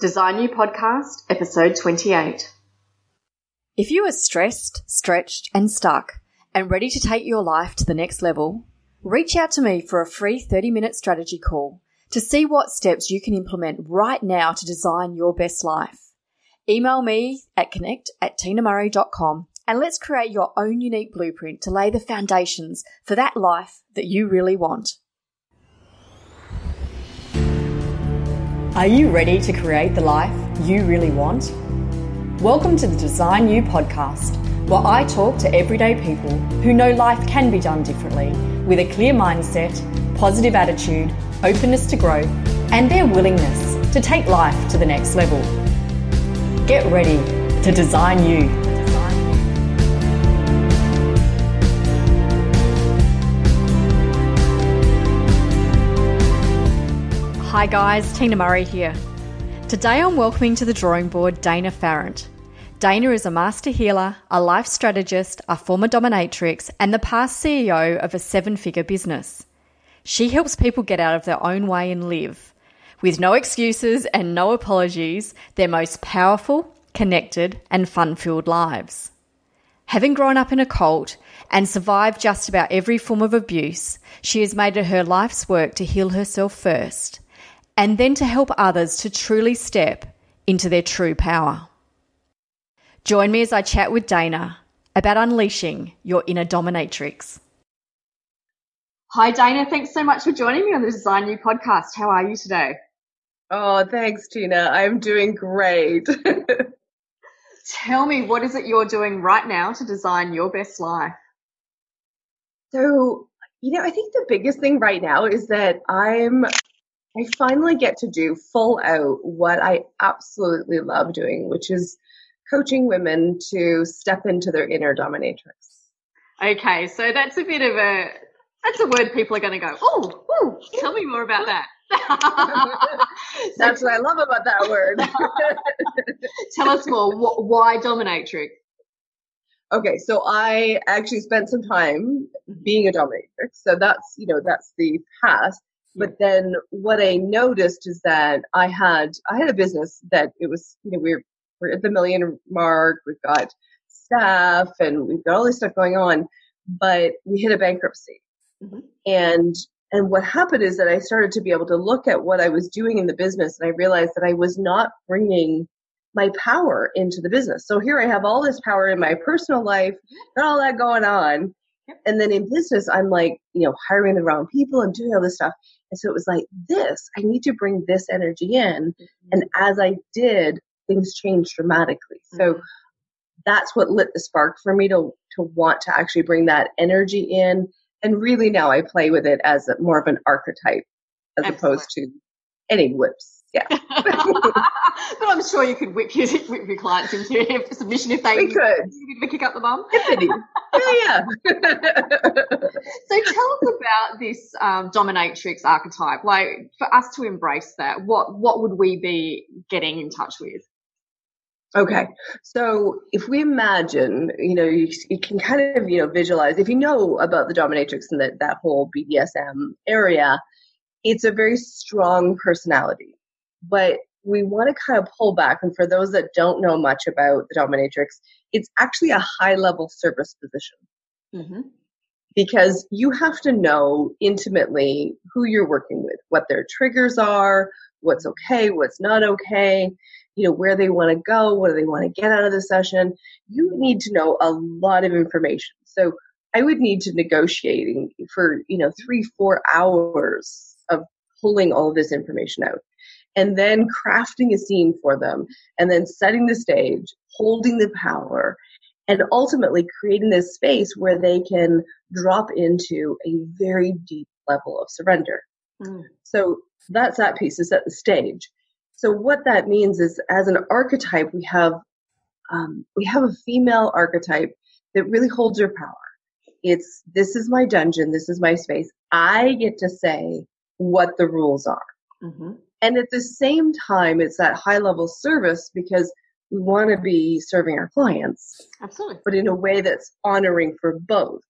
Design You Podcast, episode 28. If you are stressed, stretched, and stuck, and ready to take your life to the next level, reach out to me for a free 30 minute strategy call to see what steps you can implement right now to design your best life. Email me at connect at tinamurray.com and let's create your own unique blueprint to lay the foundations for that life that you really want. Are you ready to create the life you really want? Welcome to the Design You podcast, where I talk to everyday people who know life can be done differently with a clear mindset, positive attitude, openness to growth, and their willingness to take life to the next level. Get ready to design you. Hi guys, Tina Murray here. Today I'm welcoming to the drawing board Dana Pharant. Dana is a master healer, a life strategist, a former dominatrix, and the past CEO of a seven figure business. She helps people get out of their own way and live, with no excuses and no apologies, their most powerful, connected, and fun filled lives. Having grown up in a cult and survived just about every form of abuse, she has made it her life's work to heal herself first and then to help others to truly step into their true power. Join me as I chat with Dana about unleashing your inner dominatrix. Hi, Dana. Thanks so much for joining me on the Design You podcast. How are you today? Oh, thanks, Tina. I'm doing great. Tell me, what is it you're doing right now to design your best life? So, you know, I think the biggest thing right now is that I'm I finally get to do full out what I absolutely love doing, which is coaching women to step into their inner dominatrix. Okay, so that's a bit of a that's a word people are going to go, oh, oh, tell me more about that. that's what I love about that word. tell us more. Why dominatrix? Okay, so I actually spent some time being a dominatrix. So that's, you know, that's the past. But then what I noticed is that I had I had a business that it was you know we're we're at the million mark. We've got staff and we've got all this stuff going on, but we hit a bankruptcy. Mm-hmm. And and what happened is that I started to be able to look at what I was doing in the business, and I realized that I was not bringing my power into the business. So here I have all this power in my personal life, got all that going on, and then in business, I'm like, you know, hiring the wrong people and doing all this stuff. And so it was like, this, I need to bring this energy in. Mm-hmm. And as I did, things changed dramatically. Mm-hmm. So that's what lit the spark for me to, to want to actually bring that energy in. And really now I play with it as a, more of an archetype as Excellent. opposed to any whips. Yeah. but I'm sure you could whip your, whip your clients into submission if they we could. You kick up the bum. yeah, yeah. so tell us about this um, dominatrix archetype. Like for us to embrace that, what what would we be getting in touch with? Okay, so if we imagine, you know, you, you, can kind of, you know, visualize, if you know about the dominatrix and that, that whole BDSM area, it's a very strong personality but we want to kind of pull back. And for those that don't know much about the dominatrix, it's actually a high level service position. Mm-hmm. Because you have to know intimately who you're working with, what their triggers are, what's okay, what's not okay, you know, where they want to go, what do they want to get out of the session. You need to know a lot of information. So I would need to negotiating for, you know, three, four hours of pulling all of this information out and then crafting a scene for them and then setting the stage, holding the power, and ultimately creating this space where they can drop into a very deep level of surrender. Mm. So that's that piece to set the stage. So what that means is, as an archetype, we have um, we have a female archetype that really holds her power. It's this is my dungeon, this is my space. I get to say what the rules are. Mm-hmm. And at the same time, it's that high level service because we want to be serving our clients. Absolutely. But in a way that's honoring for both.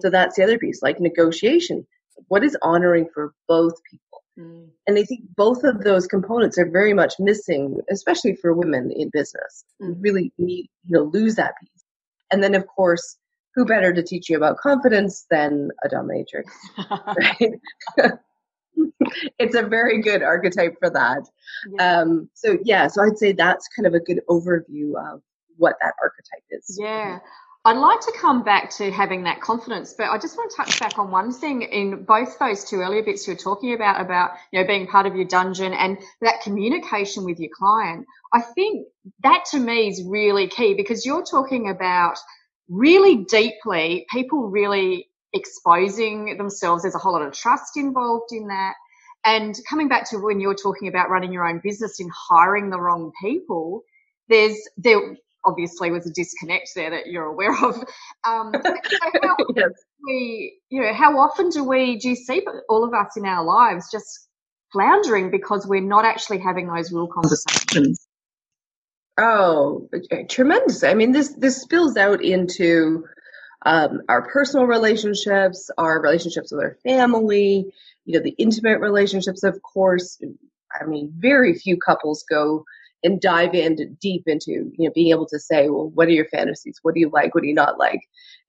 So that's the other piece, like negotiation. What is honoring for both people? Mm. And I think both of those components are very much missing, especially for women in business. Mm. really need, you know, lose that piece. And then, of course, who better to teach you about confidence than a dominatrix, right? it's a very good archetype for that. Yeah. Um, so yeah, so I'd say that's kind of a good overview of what that archetype is. Yeah. I'd like to come back to having that confidence, but I just want to touch back on one thing in both those two earlier bits you were talking about, about, you know, being part of your dungeon and that communication with your client. I think that to me is really key because you're talking about really deeply people really exposing themselves. There's a whole lot of trust involved in that. And coming back to when you're talking about running your own business and hiring the wrong people, there's there obviously was a disconnect there that you're aware of. Um, so how yes. we, you know, how often do we do you see all of us in our lives just floundering because we're not actually having those real conversations? Oh, tremendous! I mean, this this spills out into um, our personal relationships, our relationships with our family, you know, the intimate relationships, of course. I mean, very few couples go and dive in deep into, you know, being able to say, well, what are your fantasies? What do you like? What do you not like?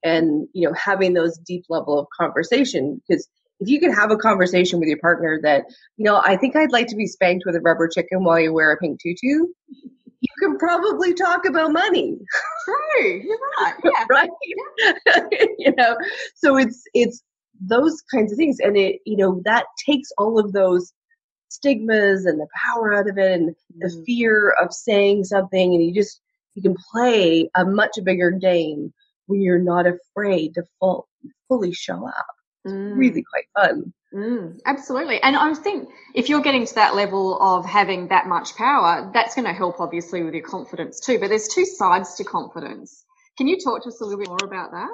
And, you know, having those deep level of conversation because if you can have a conversation with your partner that, you know, I think I'd like to be spanked with a rubber chicken while you wear a pink tutu, you can probably talk about money. True, you're right. Yeah. right. Yeah. you know, so it's it's those kinds of things, and it you know that takes all of those stigmas and the power out of it, and mm-hmm. the fear of saying something, and you just you can play a much bigger game when you're not afraid to full, fully show up. Mm. really quite fun. Mm, absolutely. And I think if you're getting to that level of having that much power, that's going to help obviously with your confidence too. But there's two sides to confidence. Can you talk to us a little bit more about that?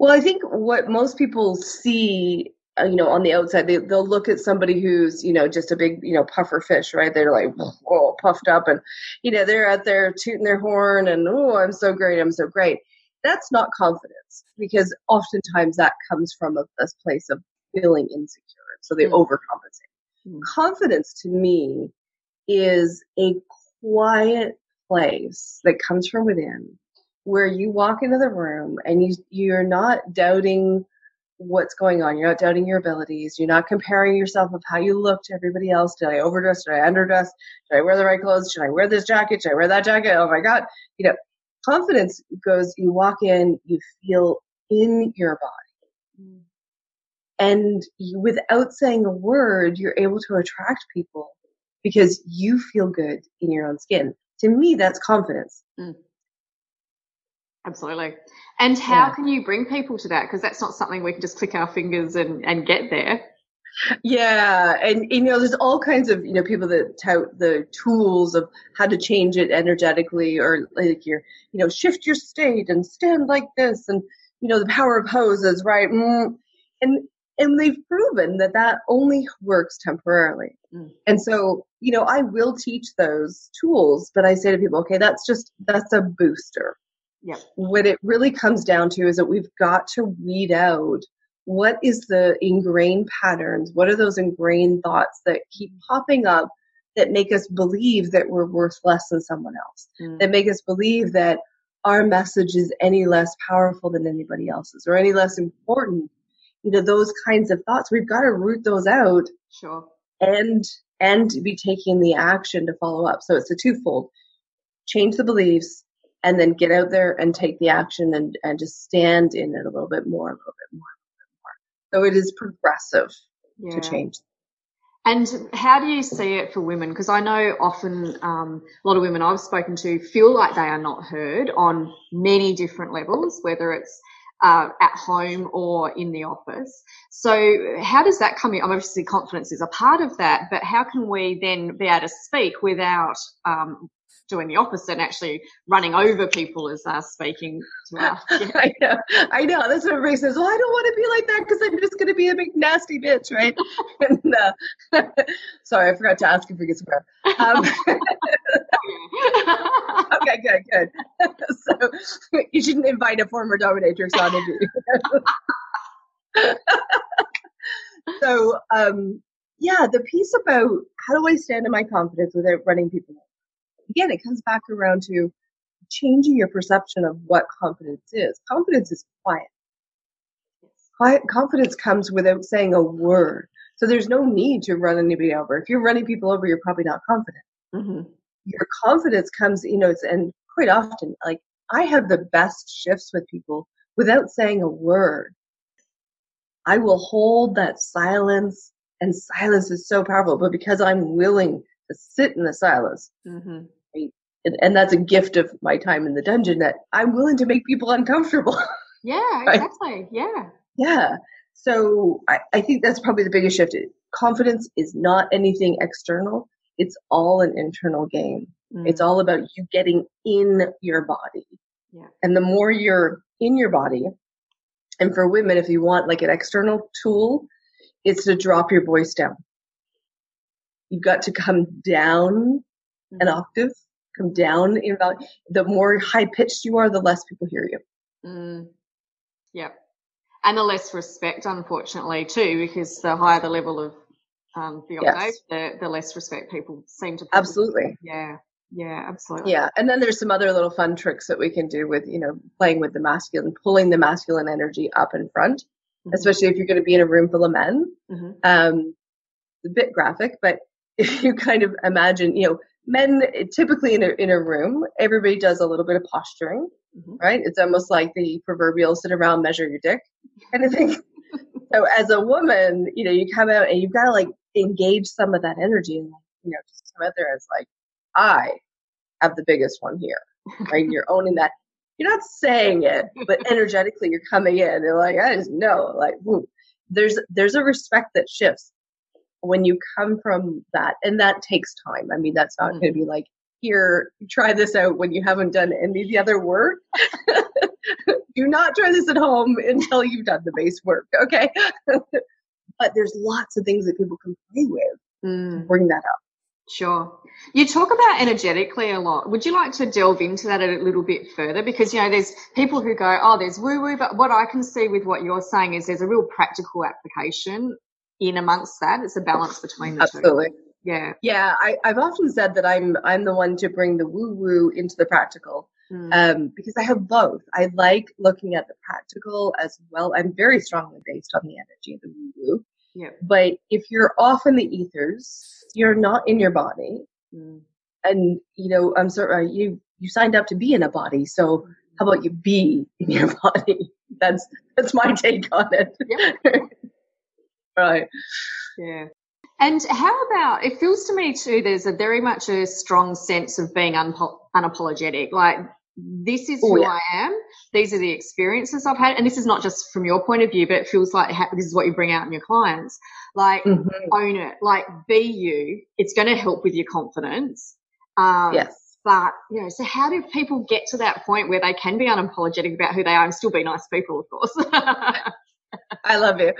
Well, I think what most people see, uh, you know, on the outside, they, they'll look at somebody who's, you know, just a big, you know, puffer fish, right? They're like, oh, puffed up and, you know, they're out there tooting their horn and, oh, I'm so great, I'm so great. That's not confidence because oftentimes that comes from a, this place of feeling insecure. So they mm. overcompensate. Mm. Confidence to me is a quiet place that comes from within where you walk into the room and you you're not doubting what's going on. You're not doubting your abilities. You're not comparing yourself of how you look to everybody else. Did I overdress? Did I underdress? Did I wear the right clothes? Should I wear this jacket? Should I wear that jacket? Oh my God. You know, confidence goes, you walk in, you feel in your body. Mm. And you, without saying a word, you're able to attract people because you feel good in your own skin. To me, that's confidence. Mm. Absolutely. And how yeah. can you bring people to that? Because that's not something we can just click our fingers and, and get there. Yeah, and you know, there's all kinds of you know people that tout the tools of how to change it energetically, or like your you know shift your state and stand like this, and you know the power of poses, right? Mm. And and they've proven that that only works temporarily. Mm. And so you know, I will teach those tools, but I say to people, okay, that's just that's a booster. Yeah. What it really comes down to is that we've got to weed out what is the ingrained patterns, what are those ingrained thoughts that keep popping up that make us believe that we're worth less than someone else, mm. that make us believe that our message is any less powerful than anybody else's or any less important. You know, those kinds of thoughts, we've got to root those out. Sure. And and be taking the action to follow up. So it's a twofold. Change the beliefs and then get out there and take the action and, and just stand in it a little bit more, a little bit more. So it is progressive yeah. to change. And how do you see it for women? Because I know often um, a lot of women I've spoken to feel like they are not heard on many different levels, whether it's uh, at home or in the office. So how does that come in? I'm Obviously, confidence is a part of that, but how can we then be able to speak without um, doing the opposite and actually running over people as they're speaking to us. Yeah. I know. I know. That's what everybody says. Well, I don't want to be like that because I'm just going to be a big nasty bitch, right? and, uh, sorry, I forgot to ask if we could swear. Um, okay, good, good. so you shouldn't invite a former dominatrix on you. so um, yeah, the piece about how do I stand in my confidence without running people over? Again, it comes back around to changing your perception of what confidence is. Confidence is quiet. Quiet confidence comes without saying a word. So there's no need to run anybody over. If you're running people over, you're probably not confident. Mm-hmm. Your confidence comes, you know, and quite often, like I have the best shifts with people without saying a word. I will hold that silence, and silence is so powerful. But because I'm willing to sit in the silence, mm-hmm. And, and, that's a gift of my time in the dungeon that I'm willing to make people uncomfortable. Yeah, right? exactly. Yeah. Yeah. So I, I think that's probably the biggest shift. Confidence is not anything external. It's all an internal game. Mm. It's all about you getting in your body. Yeah. And the more you're in your body, and for women, if you want like an external tool, it's to drop your voice down. You've got to come down mm. an octave, come down in value. The more high pitched you are, the less people hear you. Mm. Yep and the less respect, unfortunately, too, because the higher the level of um, the octave, yes. the, the less respect people seem to. Absolutely. Yeah. Yeah, absolutely. Yeah, and then there's some other little fun tricks that we can do with, you know, playing with the masculine, pulling the masculine energy up in front, mm-hmm. especially if you're going to be in a room full of men. Mm-hmm. Um, a bit graphic, but if you kind of imagine, you know, men typically in a in a room, everybody does a little bit of posturing, mm-hmm. right? It's almost like the proverbial sit around, measure your dick kind of thing. so as a woman, you know, you come out and you've got to like engage some of that energy and, you know, just come out there it's like, I have the biggest one here, right? you're owning that. You're not saying it, but energetically you're coming in and like, I just know, like, whoo. there's, there's a respect that shifts when you come from that. And that takes time. I mean, that's not mm-hmm. going to be like, here, try this out when you haven't done any of the other work. Do not try this at home until you've done the base work, okay? but there's lots of things that people can play with mm. to bring that up. Sure. You talk about energetically a lot. Would you like to delve into that a little bit further? Because, you know, there's people who go, oh, there's woo woo, but what I can see with what you're saying is there's a real practical application in amongst that. It's a balance between the Absolutely. two. Yeah. Yeah. I, I've often said that I'm I'm the one to bring the woo woo into the practical. Mm. Um, because I have both. I like looking at the practical as well. I'm very strongly based on the energy of the woo woo. Yeah. But if you're off in the ethers, you're not in your body. Mm. And you know, I'm sorry, you you signed up to be in a body. So how about you be in your body? That's that's my take on it. Yeah. right. Yeah. And how about it feels to me too, there's a very much a strong sense of being unpo- unapologetic. Like, this is oh, who yeah. I am. These are the experiences I've had. And this is not just from your point of view, but it feels like this is what you bring out in your clients. Like, mm-hmm. own it. Like, be you. It's going to help with your confidence. Um, yes. But, you know, so how do people get to that point where they can be unapologetic about who they are and still be nice people, of course? I love you.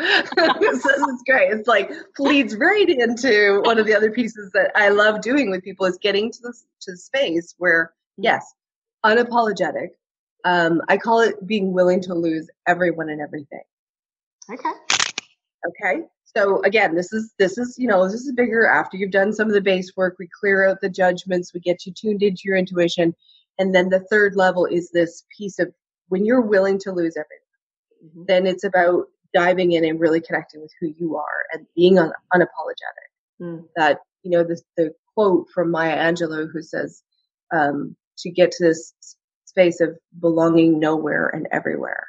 this is great. It's like leads right into one of the other pieces that I love doing with people is getting to the to the space where yes, unapologetic. Um, I call it being willing to lose everyone and everything. Okay. Okay. So again, this is this is you know this is bigger. After you've done some of the base work, we clear out the judgments, we get you tuned into your intuition, and then the third level is this piece of when you're willing to lose everything mm-hmm. then it's about diving in and really connecting with who you are and being un- unapologetic. Mm. That, you know, this, the quote from Maya Angelou who says, um, to get to this space of belonging nowhere and everywhere.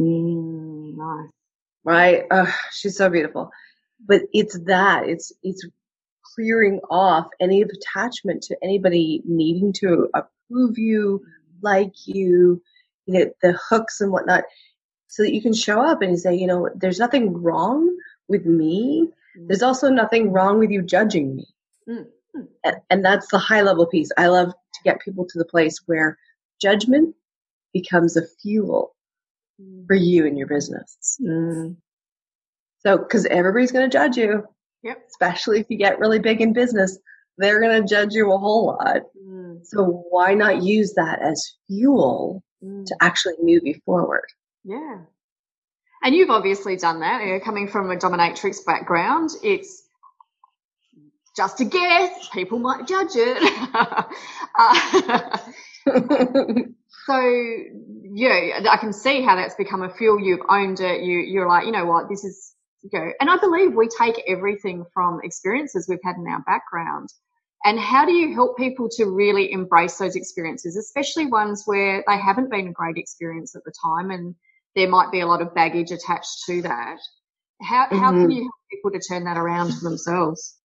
Mm, nice. Right? Uh, she's so beautiful. But it's that, it's, it's clearing off any attachment to anybody needing to approve you, like you, you know, the hooks and whatnot so that you can show up and say, you know, there's nothing wrong with me. Mm. There's also nothing wrong with you judging me. Mm-hmm. And, and that's the high level piece. I love to get people to the place where judgment becomes a fuel mm. for you and your business. Mm. So, because everybody's going to judge you, yep. especially if you get really big in business, they're going to judge you a whole lot. Mm. So, why not use that as fuel mm. to actually move you forward? Yeah. And you've obviously done that. You know, coming from a dominatrix background, it's just a guess. People might judge it. uh, so yeah, I can see how that's become a fuel. You've owned it. You you're like, you know what, this is you know, and I believe we take everything from experiences we've had in our background. And how do you help people to really embrace those experiences, especially ones where they haven't been a great experience at the time and there might be a lot of baggage attached to that? How, mm-hmm. how can mm-hmm. you help people to turn that around for themselves?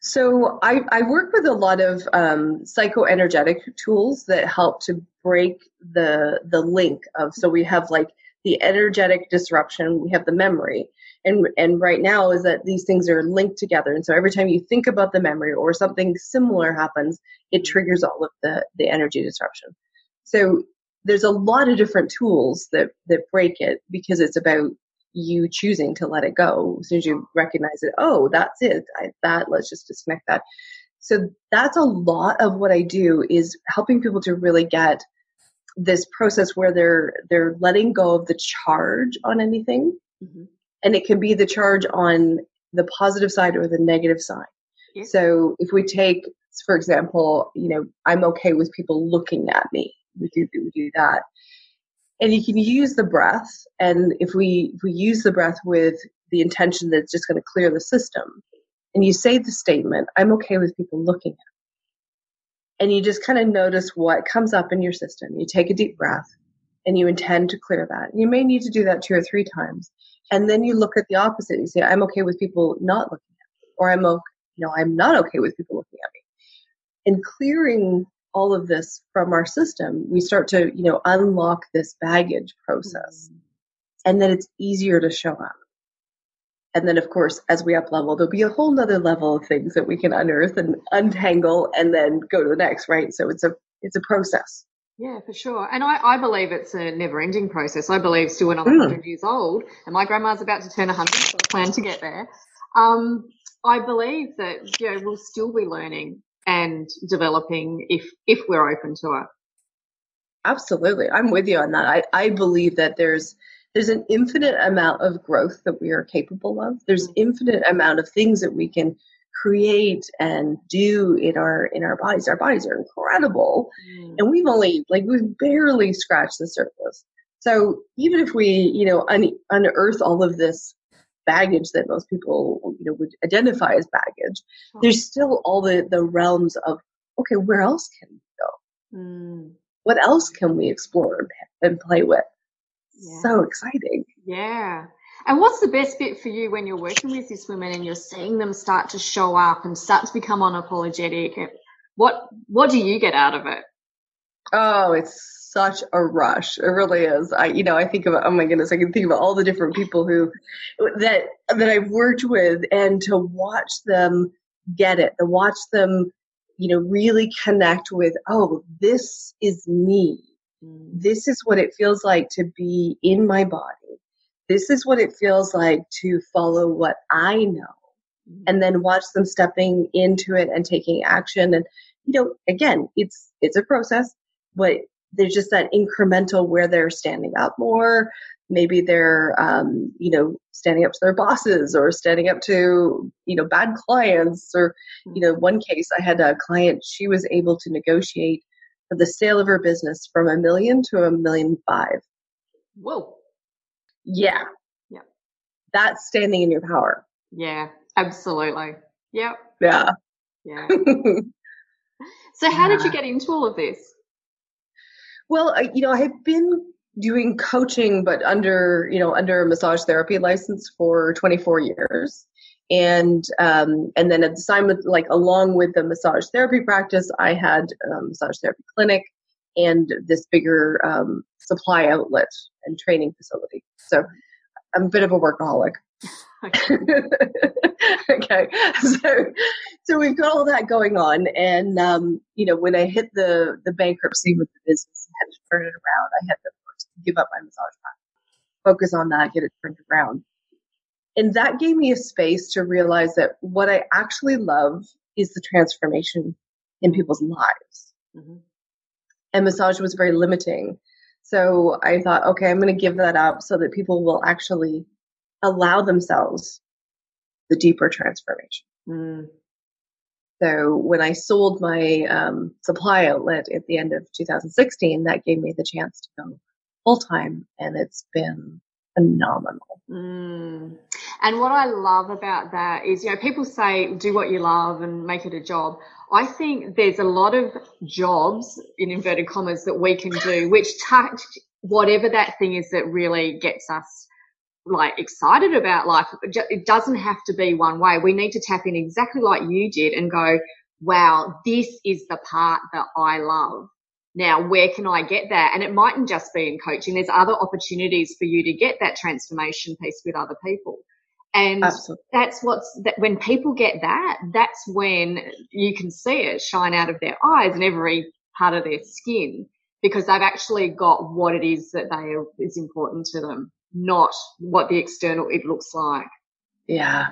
So I, I work with a lot of um, psychoenergetic tools that help to break the the link of. So we have like the energetic disruption, we have the memory, and and right now is that these things are linked together, and so every time you think about the memory or something similar happens, it triggers all of the the energy disruption. So there's a lot of different tools that that break it because it's about you choosing to let it go. As soon as you recognize it oh that's it I, that let's just disconnect that. So that's a lot of what i do is helping people to really get this process where they're they're letting go of the charge on anything. Mm-hmm. and it can be the charge on the positive side or the negative side. Yeah. so if we take for example you know i'm okay with people looking at me we do, we do that. And you can use the breath and if we if we use the breath with the intention that it's just going to clear the system and you say the statement i'm okay with people looking at me and you just kind of notice what comes up in your system. You take a deep breath and you intend to clear that. You may need to do that two or three times and then you look at the opposite you say i'm okay with people not looking at me or i'm okay you know i'm not okay with people looking at me. And clearing all of this from our system, we start to, you know, unlock this baggage process. Mm-hmm. And then it's easier to show up. And then, of course, as we up level, there'll be a whole nother level of things that we can unearth and untangle and then go to the next, right? So it's a, it's a process. Yeah, for sure. And I, I believe it's a never ending process. I believe still when I'm mm. 100 years old and my grandma's about to turn 100, so I plan to get there. Um, I believe that, you know, we'll still be learning and developing if if we're open to it. Absolutely. I'm with you on that. I, I believe that there's there's an infinite amount of growth that we are capable of. There's mm-hmm. infinite amount of things that we can create and do in our in our bodies. Our bodies are incredible. Mm. And we've only like we've barely scratched the surface. So even if we, you know, un- unearth all of this baggage that most people you know would identify as baggage oh. there's still all the the realms of okay where else can we go mm. what else can we explore and play with yeah. so exciting yeah and what's the best bit for you when you're working with these women and you're seeing them start to show up and start to become unapologetic what what do you get out of it oh it's such a rush. It really is. I, you know, I think about, oh my goodness, I can think about all the different people who, that, that I've worked with and to watch them get it, to watch them, you know, really connect with, oh, this is me. Mm. This is what it feels like to be in my body. This is what it feels like to follow what I know. Mm. And then watch them stepping into it and taking action. And, you know, again, it's, it's a process, but there's just that incremental where they're standing up more. Maybe they're, um, you know, standing up to their bosses or standing up to, you know, bad clients. Or, you know, one case I had a client, she was able to negotiate for the sale of her business from a million to a million five. Whoa. Yeah. Yeah. That's standing in your power. Yeah, absolutely. Yep. Yeah. Yeah. so, how yeah. did you get into all of this? Well, I, you know, I have been doing coaching, but under you know under a massage therapy license for 24 years, and um, and then at the time, with, like along with the massage therapy practice, I had a massage therapy clinic and this bigger um, supply outlet and training facility. So I'm a bit of a workaholic. okay. So, so we've got all that going on, and um, you know, when I hit the the bankruptcy with the business had to turn it around, I had to give up my massage practice, focus on that, get it turned around, and that gave me a space to realize that what I actually love is the transformation in people's lives. Mm-hmm. And massage was very limiting. So I thought, okay, I'm going to give that up so that people will actually allow themselves the deeper transformation. Mm. So when I sold my um, supply outlet at the end of 2016, that gave me the chance to go full time, and it's been phenomenal. Mm. And what I love about that is, you know, people say do what you love and make it a job. I think there's a lot of jobs in inverted commas that we can do, which touch whatever that thing is that really gets us like excited about life. It doesn't have to be one way. We need to tap in exactly like you did and go, wow, this is the part that I love. Now, where can I get that? And it mightn't just be in coaching. There's other opportunities for you to get that transformation piece with other people. And Absolutely. that's what's that when people get that, that's when you can see it shine out of their eyes and every part of their skin because they've actually got what it is that they is important to them, not what the external it looks like. Yeah.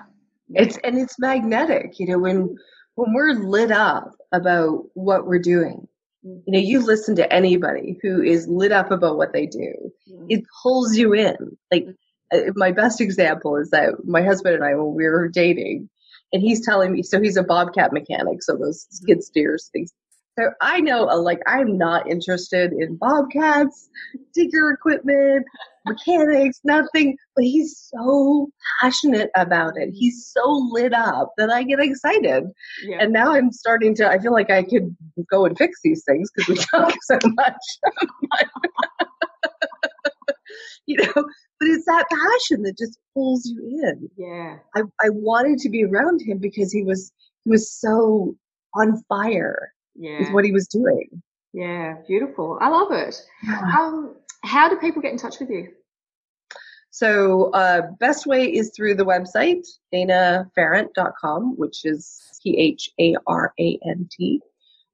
It's and it's magnetic, you know, when when we're lit up about what we're doing, you know, you listen to anybody who is lit up about what they do, mm-hmm. it pulls you in. Like, uh, my best example is that my husband and I, when we were dating, and he's telling me, so he's a bobcat mechanic, so those skid steers things. So I know, uh, like, I'm not interested in bobcats, digger equipment, mechanics, nothing. But he's so passionate about it. He's so lit up that I get excited. Yeah. And now I'm starting to, I feel like I could go and fix these things because we talk so much. you know, but it's that passion that just pulls you in. Yeah. I, I wanted to be around him because he was, he was so on fire yeah. with what he was doing. Yeah, beautiful. I love it. Yeah. Um, how do people get in touch with you? So, uh, best way is through the website, danapharant.com, which is P H A R A N T.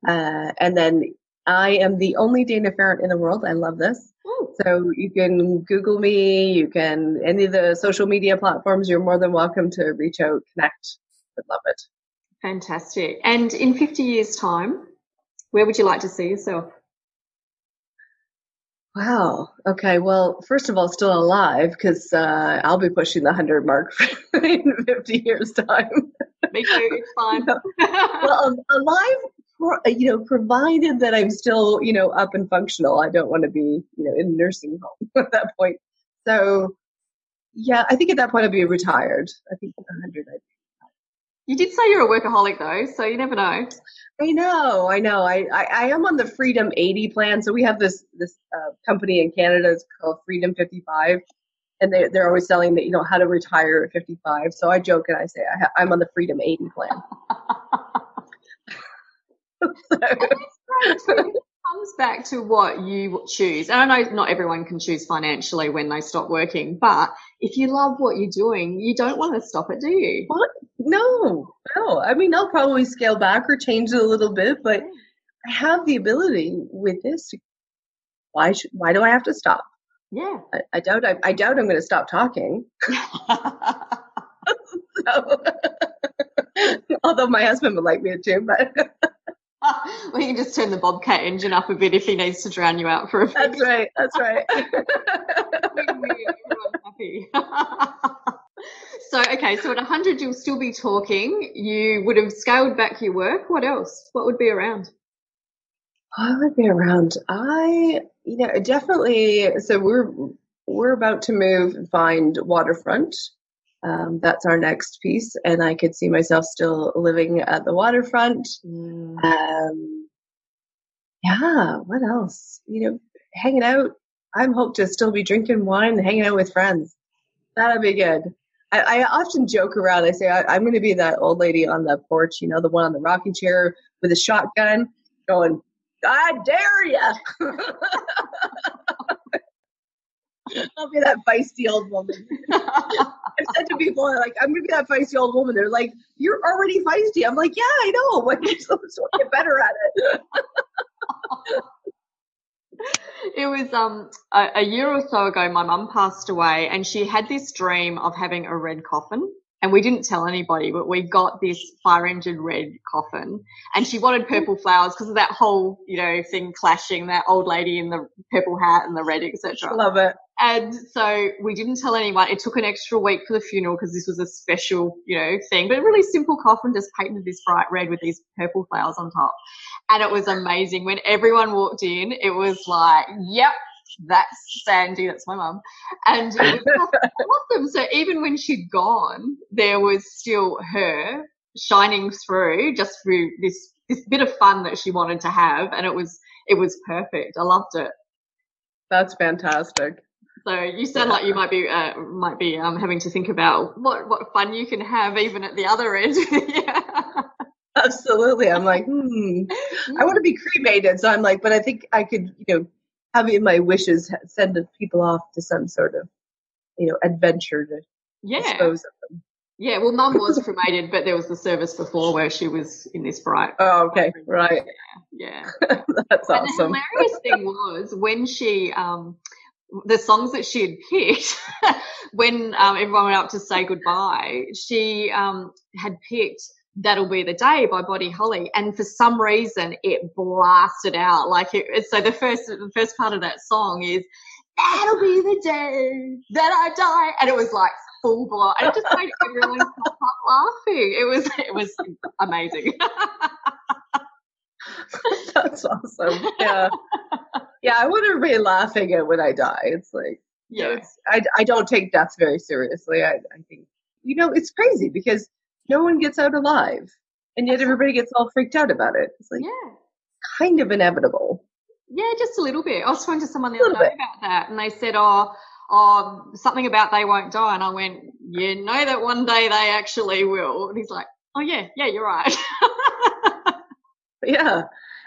Uh, and then I am the only Dana Pharant in the world. I love this. Ooh. So you can Google me, you can, any of the social media platforms, you're more than welcome to reach out, connect. I would love it. Fantastic. And in 50 years' time, where would you like to see yourself? Wow. Okay. Well, first of all, still alive because uh, I'll be pushing the 100 mark in 50 years' time. Me too. It's fine. well, um, alive, you know, provided that I'm still, you know, up and functional. I don't want to be, you know, in a nursing home at that point. So, yeah, I think at that point I'd be retired. I think at 100 I'd you did say you're a workaholic though, so you never know. I know, I know. I, I, I am on the Freedom 80 plan. So we have this this uh, company in Canada. It's called Freedom 55, and they they're always selling that you know how to retire at 55. So I joke and I say I ha- I'm on the Freedom 80 plan. so, comes back to what you choose. And I know not everyone can choose financially when they stop working, but if you love what you're doing, you don't want to stop it, do you? What? No, no. I mean, I'll probably scale back or change it a little bit, but I have the ability with this. To, why should, why do I have to stop? Yeah. I, I doubt I, I doubt I'm going to stop talking. so, although my husband would like me to, but we can just turn the Bobcat engine up a bit if he needs to drown you out for a bit. That's right. That's right. happy. So, okay, so at 100, you'll still be talking. You would have scaled back your work. What else? What would be around? I would be around. I, you know, definitely. So we're we're about to move and find waterfront um, that's our next piece, and I could see myself still living at the waterfront. Mm. Um, yeah, what else? You know, hanging out. I'm hope to still be drinking wine hanging out with friends. That'd be good. I, I often joke around. I say I, am going to be that old lady on the porch, you know, the one on the rocking chair with a shotgun, going, "I dare you." I'll be that feisty old woman. I've said to people, like, I'm gonna be that feisty old woman. They're like, You're already feisty. I'm like, Yeah, I know. But so, so get better at it. it was um a, a year or so ago. My mum passed away, and she had this dream of having a red coffin and we didn't tell anybody, but we got this fire engine red coffin and she wanted purple flowers because of that whole, you know, thing clashing, that old lady in the purple hat and the red, etc. Love it. And so we didn't tell anyone. It took an extra week for the funeral because this was a special, you know, thing, but a really simple coffin just painted this bright red with these purple flowers on top. And it was amazing. When everyone walked in, it was like, yep, that's Sandy, that's my mum. And I love them. So even when she'd gone, there was still her shining through just through this this bit of fun that she wanted to have and it was it was perfect. I loved it. That's fantastic. So you sound like you might be uh, might be um, having to think about what what fun you can have even at the other end. yeah. Absolutely. I'm like, hmm. I want to be cremated, so I'm like, but I think I could, you know, having my wishes send people off to some sort of, you know, adventure to yeah. dispose of them. Yeah, well, mum was cremated, but there was the service before where she was in this bright. Oh, okay, right. Yeah, yeah. that's and awesome. the hilarious thing was when she, um, the songs that she had picked when um, everyone went up to say goodbye, she um, had picked That'll Be the Day by Buddy Holly. And for some reason it blasted out. Like it, so the first, the first part of that song is, That'll be the day that I die. And it was like full blown. And it just made everyone pop up laughing. It was, it was amazing. That's awesome. Yeah. Yeah. I want everybody laughing at when I die. It's like, yeah, it's, I, I don't take death very seriously. I, I think, you know, it's crazy because no one gets out alive. And yet everybody gets all freaked out about it. It's like, yeah. kind of inevitable. Yeah, just a little bit. I was talking to someone the other day about that, and they said, "Oh, oh, something about they won't die," and I went, "You know that one day they actually will." And he's like, "Oh yeah, yeah, you're right." yeah,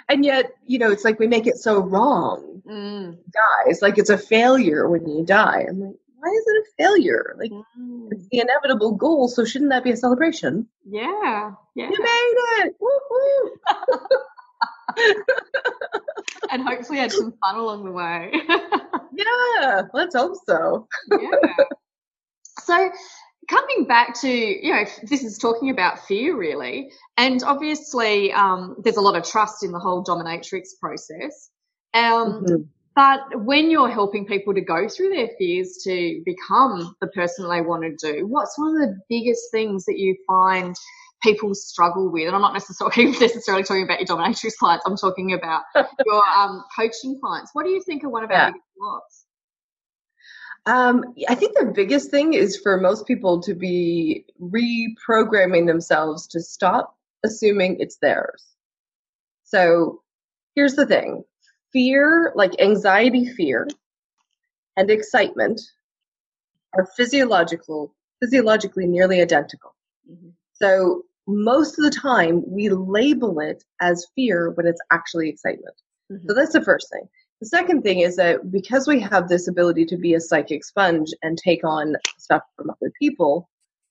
and yet you know, it's like we make it so wrong. Mm. Dies like it's a failure when you die. I'm like, why is it a failure? Like mm. it's the inevitable goal, so shouldn't that be a celebration? Yeah, yeah. You made it! Woo and hopefully had some fun along the way. yeah, let's hope so. yeah. So coming back to you know this is talking about fear really and obviously um, there's a lot of trust in the whole dominatrix process um, mm-hmm. But when you're helping people to go through their fears to become the person they want to do, what's one of the biggest things that you find people struggle with? And I'm not necessarily necessarily talking about your dominatrix clients. I'm talking about your um, coaching clients. What do you think are one of our yeah. biggest blocks? Um, I think the biggest thing is for most people to be reprogramming themselves to stop assuming it's theirs. So here's the thing fear, like anxiety, fear, and excitement are physiological, physiologically nearly identical. Mm-hmm. So most of the time we label it as fear when it's actually excitement. Mm-hmm. So that's the first thing. The second thing is that because we have this ability to be a psychic sponge and take on stuff from other people,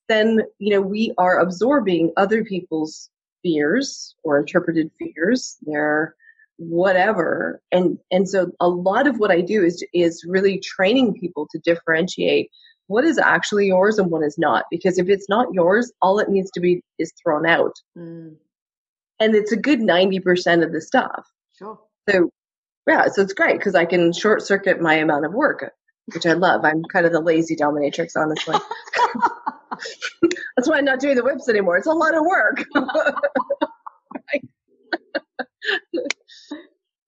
then you know we are absorbing other people's fears or interpreted fears, their whatever. And and so a lot of what i do is is really training people to differentiate what is actually yours and what is not. Because if it's not yours all it needs to be is thrown out. Mm. and it's a good 90% of the stuff. Sure. So yeah so it's great because i can short circuit my amount of work which i love. I'm kind of the lazy dominatrix honestly. That's why i'm not doing the whips anymore. It's a lot of work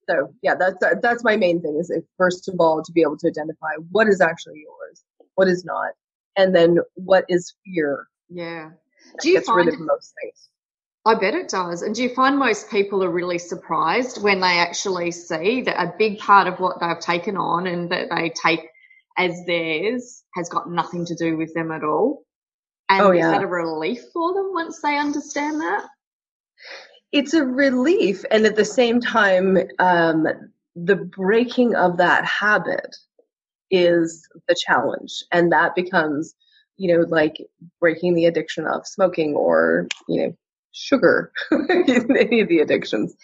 so yeah, that's that's my main thing. Is if, first of all to be able to identify what is actually yours, what is not, and then what is fear. Yeah. Do you find rid of most things? I bet it does. And do you find most people are really surprised when they actually see that a big part of what they've taken on and that they take as theirs has got nothing to do with them at all? Oh, and oh, yeah. is that a relief for them once they understand that? It's a relief. And at the same time um, the breaking of that habit is the challenge. And that becomes you know like breaking the addiction of smoking or you know sugar any of the addictions.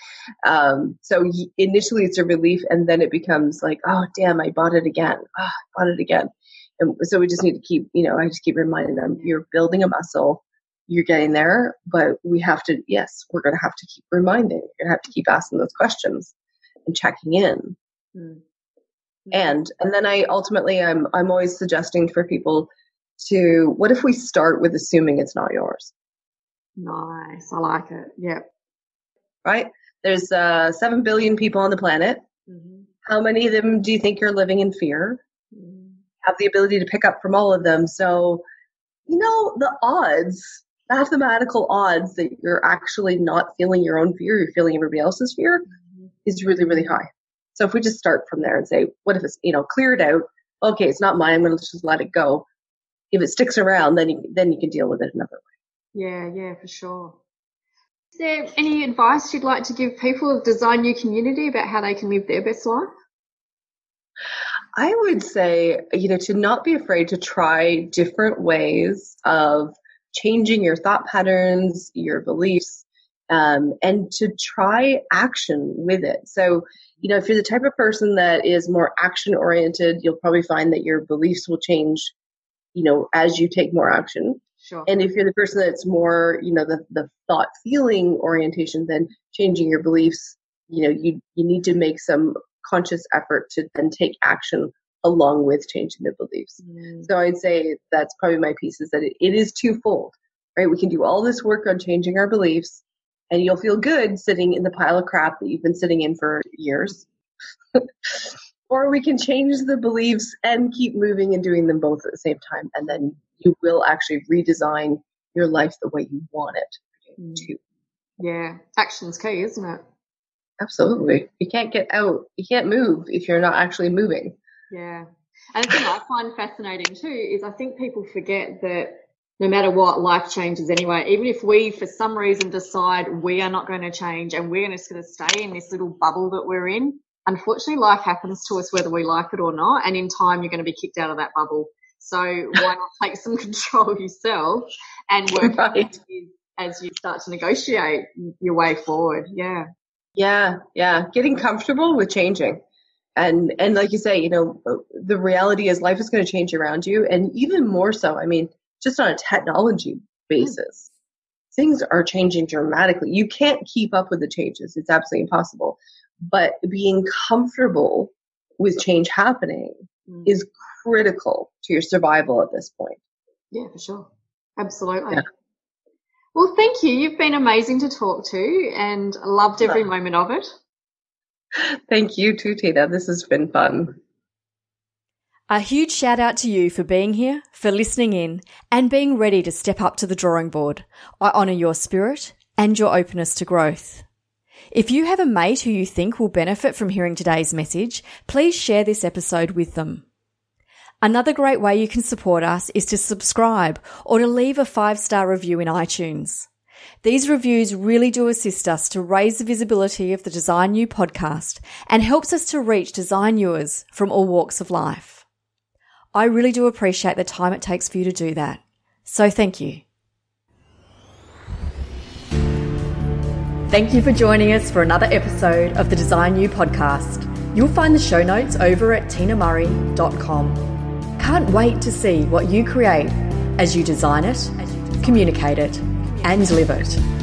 Um, so initially it's a relief and then it becomes like oh damn i bought it again. Oh, i bought it again. And so we just need to keep you know i just keep reminding them you're building a muscle you're getting there, but we have to, yes, we're going to have to keep reminding. We're going to have to keep asking those questions and checking in. Mm. and and then i ultimately i'm i'm always suggesting for people to what if we start with assuming it's not yours nice i like it yep right there's uh 7 billion people on the planet mm-hmm. how many of them do you think you're living in fear mm-hmm. have the ability to pick up from all of them so you know the odds mathematical odds that you're actually not feeling your own fear you're feeling everybody else's fear mm-hmm. is really really high so if we just start from there and say, what if it's, you know, cleared out? Okay, it's not mine. I'm going to just let it go. If it sticks around, then you, then you can deal with it another way. Yeah, yeah, for sure. Is there any advice you'd like to give people of Design You Community about how they can live their best life? I would say, you know, to not be afraid to try different ways of changing your thought patterns, your beliefs, um, and to try action with it. So, you know, if you're the type of person that is more action oriented, you'll probably find that your beliefs will change, you know, as you take more action. Sure. And if you're the person that's more, you know, the, the thought feeling orientation, then changing your beliefs, you know, you, you need to make some conscious effort to then take action along with changing the beliefs. Mm. So I'd say that's probably my piece is that it, it is twofold, right? We can do all this work on changing our beliefs and you'll feel good sitting in the pile of crap that you've been sitting in for years. or we can change the beliefs and keep moving and doing them both at the same time. And then you will actually redesign your life the way you want it mm. to. Yeah, action's key, isn't it? Absolutely. You can't get out, you can't move if you're not actually moving. Yeah. And the thing I find fascinating too is I think people forget that no matter what, life changes anyway. Even if we, for some reason, decide we are not going to change and we're just going to stay in this little bubble that we're in, unfortunately, life happens to us whether we like it or not. And in time, you're going to be kicked out of that bubble. So why not take some control yourself and work right. as you start to negotiate your way forward? Yeah. Yeah. Yeah. Getting comfortable with changing. And, and like you say, you know, the reality is life is going to change around you. And even more so, I mean, just on a technology basis. Things are changing dramatically. You can't keep up with the changes. It's absolutely impossible. But being comfortable with change happening mm. is critical to your survival at this point. Yeah, for sure. Absolutely. Yeah. Well, thank you. You've been amazing to talk to and loved every moment of it. Thank you too, Tina. This has been fun. A huge shout out to you for being here, for listening in, and being ready to step up to the drawing board. I honour your spirit and your openness to growth. If you have a mate who you think will benefit from hearing today's message, please share this episode with them. Another great way you can support us is to subscribe or to leave a five star review in iTunes. These reviews really do assist us to raise the visibility of the Design You podcast and helps us to reach design viewers from all walks of life. I really do appreciate the time it takes for you to do that. So thank you. Thank you for joining us for another episode of the Design You podcast. You'll find the show notes over at tinamurray.com. Can't wait to see what you create as you design it, communicate it, and live it.